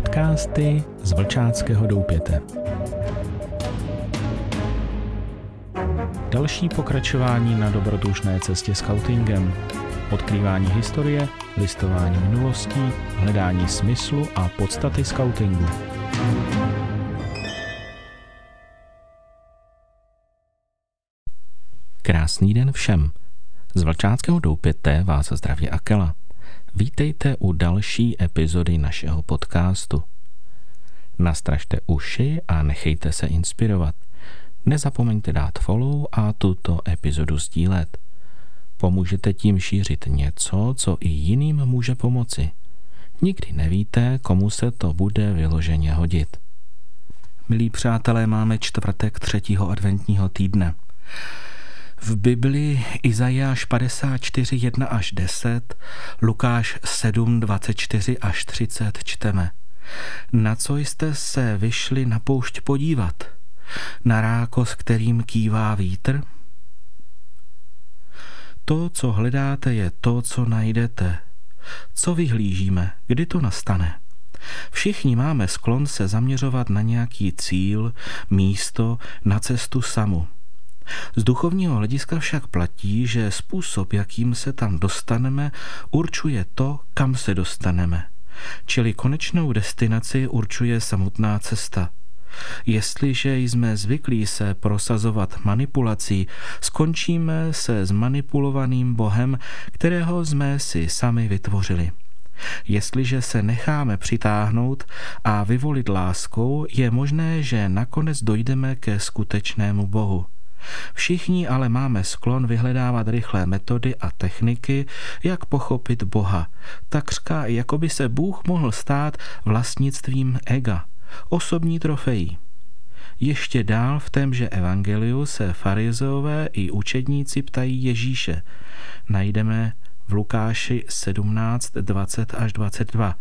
Podcasty z Vlčáckého doupěte. Další pokračování na dobrodružné cestě scoutingem. Odkrývání historie, listování minulostí, hledání smyslu a podstaty scoutingu. Krásný den všem. Z Vlčáckého doupěte vás zdraví Akela. Vítejte u další epizody našeho podcastu. Nastražte uši a nechejte se inspirovat. Nezapomeňte dát follow a tuto epizodu sdílet. Pomůžete tím šířit něco, co i jiným může pomoci. Nikdy nevíte, komu se to bude vyloženě hodit. Milí přátelé, máme čtvrtek třetího adventního týdne. V Biblii Izajáš 54, 1 až 10, Lukáš 7, 24 až 30 čteme. Na co jste se vyšli na poušť podívat? Na ráko, s kterým kývá vítr? To, co hledáte, je to, co najdete. Co vyhlížíme? Kdy to nastane? Všichni máme sklon se zaměřovat na nějaký cíl, místo, na cestu samu – z duchovního hlediska však platí, že způsob, jakým se tam dostaneme, určuje to, kam se dostaneme. Čili konečnou destinaci určuje samotná cesta. Jestliže jsme zvyklí se prosazovat manipulací, skončíme se zmanipulovaným Bohem, kterého jsme si sami vytvořili. Jestliže se necháme přitáhnout a vyvolit láskou, je možné, že nakonec dojdeme ke skutečnému Bohu. Všichni ale máme sklon vyhledávat rychlé metody a techniky, jak pochopit Boha. Takřka, jako by se Bůh mohl stát vlastnictvím ega, osobní trofejí. Ještě dál v témže evangeliu se farizeové i učedníci ptají Ježíše. Najdeme v Lukáši 17, 20 až 22.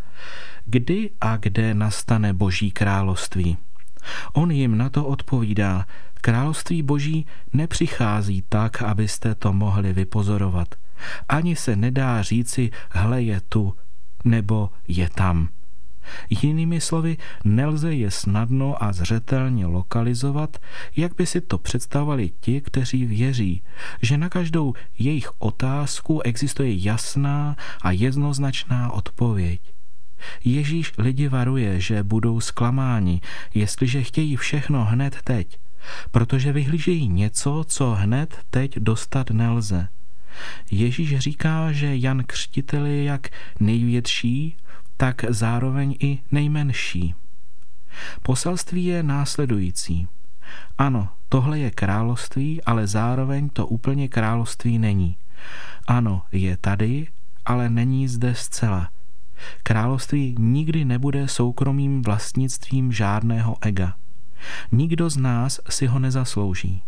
Kdy a kde nastane Boží království? On jim na to odpovídá, Království boží nepřichází tak, abyste to mohli vypozorovat. Ani se nedá říci, hle je tu, nebo je tam. Jinými slovy, nelze je snadno a zřetelně lokalizovat, jak by si to představovali ti, kteří věří, že na každou jejich otázku existuje jasná a jednoznačná odpověď. Ježíš lidi varuje, že budou zklamáni, jestliže chtějí všechno hned teď, protože vyhlížejí něco, co hned teď dostat nelze. Ježíš říká, že Jan Křtitel je jak největší, tak zároveň i nejmenší. Poselství je následující. Ano, tohle je království, ale zároveň to úplně království není. Ano, je tady, ale není zde zcela. Království nikdy nebude soukromým vlastnictvím žádného ega. Nikdo z nás si ho nezaslouží.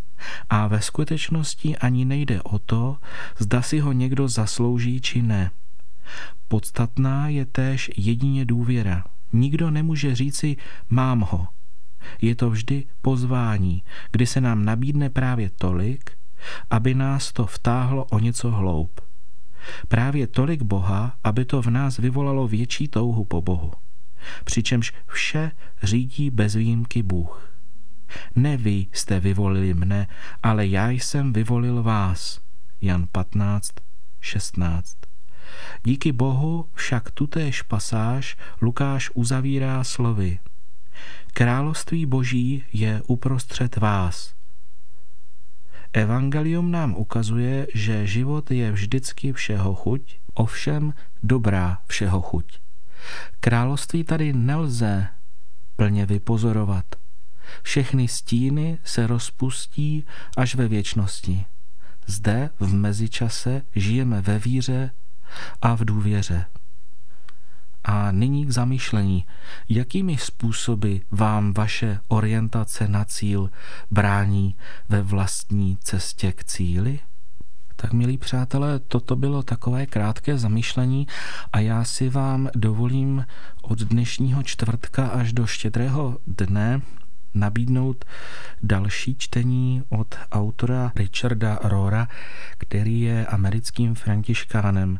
A ve skutečnosti ani nejde o to, zda si ho někdo zaslouží či ne. Podstatná je též jedině důvěra. Nikdo nemůže říci mám ho. Je to vždy pozvání, kdy se nám nabídne právě tolik, aby nás to vtáhlo o něco hloub. Právě tolik Boha, aby to v nás vyvolalo větší touhu po Bohu přičemž vše řídí bez výjimky Bůh. Ne vy jste vyvolili mne, ale já jsem vyvolil vás. Jan 15, 16. Díky Bohu však tutéž pasáž Lukáš uzavírá slovy. Království Boží je uprostřed vás. Evangelium nám ukazuje, že život je vždycky všeho chuť, ovšem dobrá všeho chuť. Království tady nelze plně vypozorovat. Všechny stíny se rozpustí až ve věčnosti. Zde v mezičase žijeme ve víře a v důvěře. A nyní k zamýšlení, jakými způsoby vám vaše orientace na cíl brání ve vlastní cestě k cíli? Tak milí přátelé, toto bylo takové krátké zamýšlení a já si vám dovolím od dnešního čtvrtka až do štědrého dne nabídnout další čtení od autora Richarda Rora, který je americkým františkánem.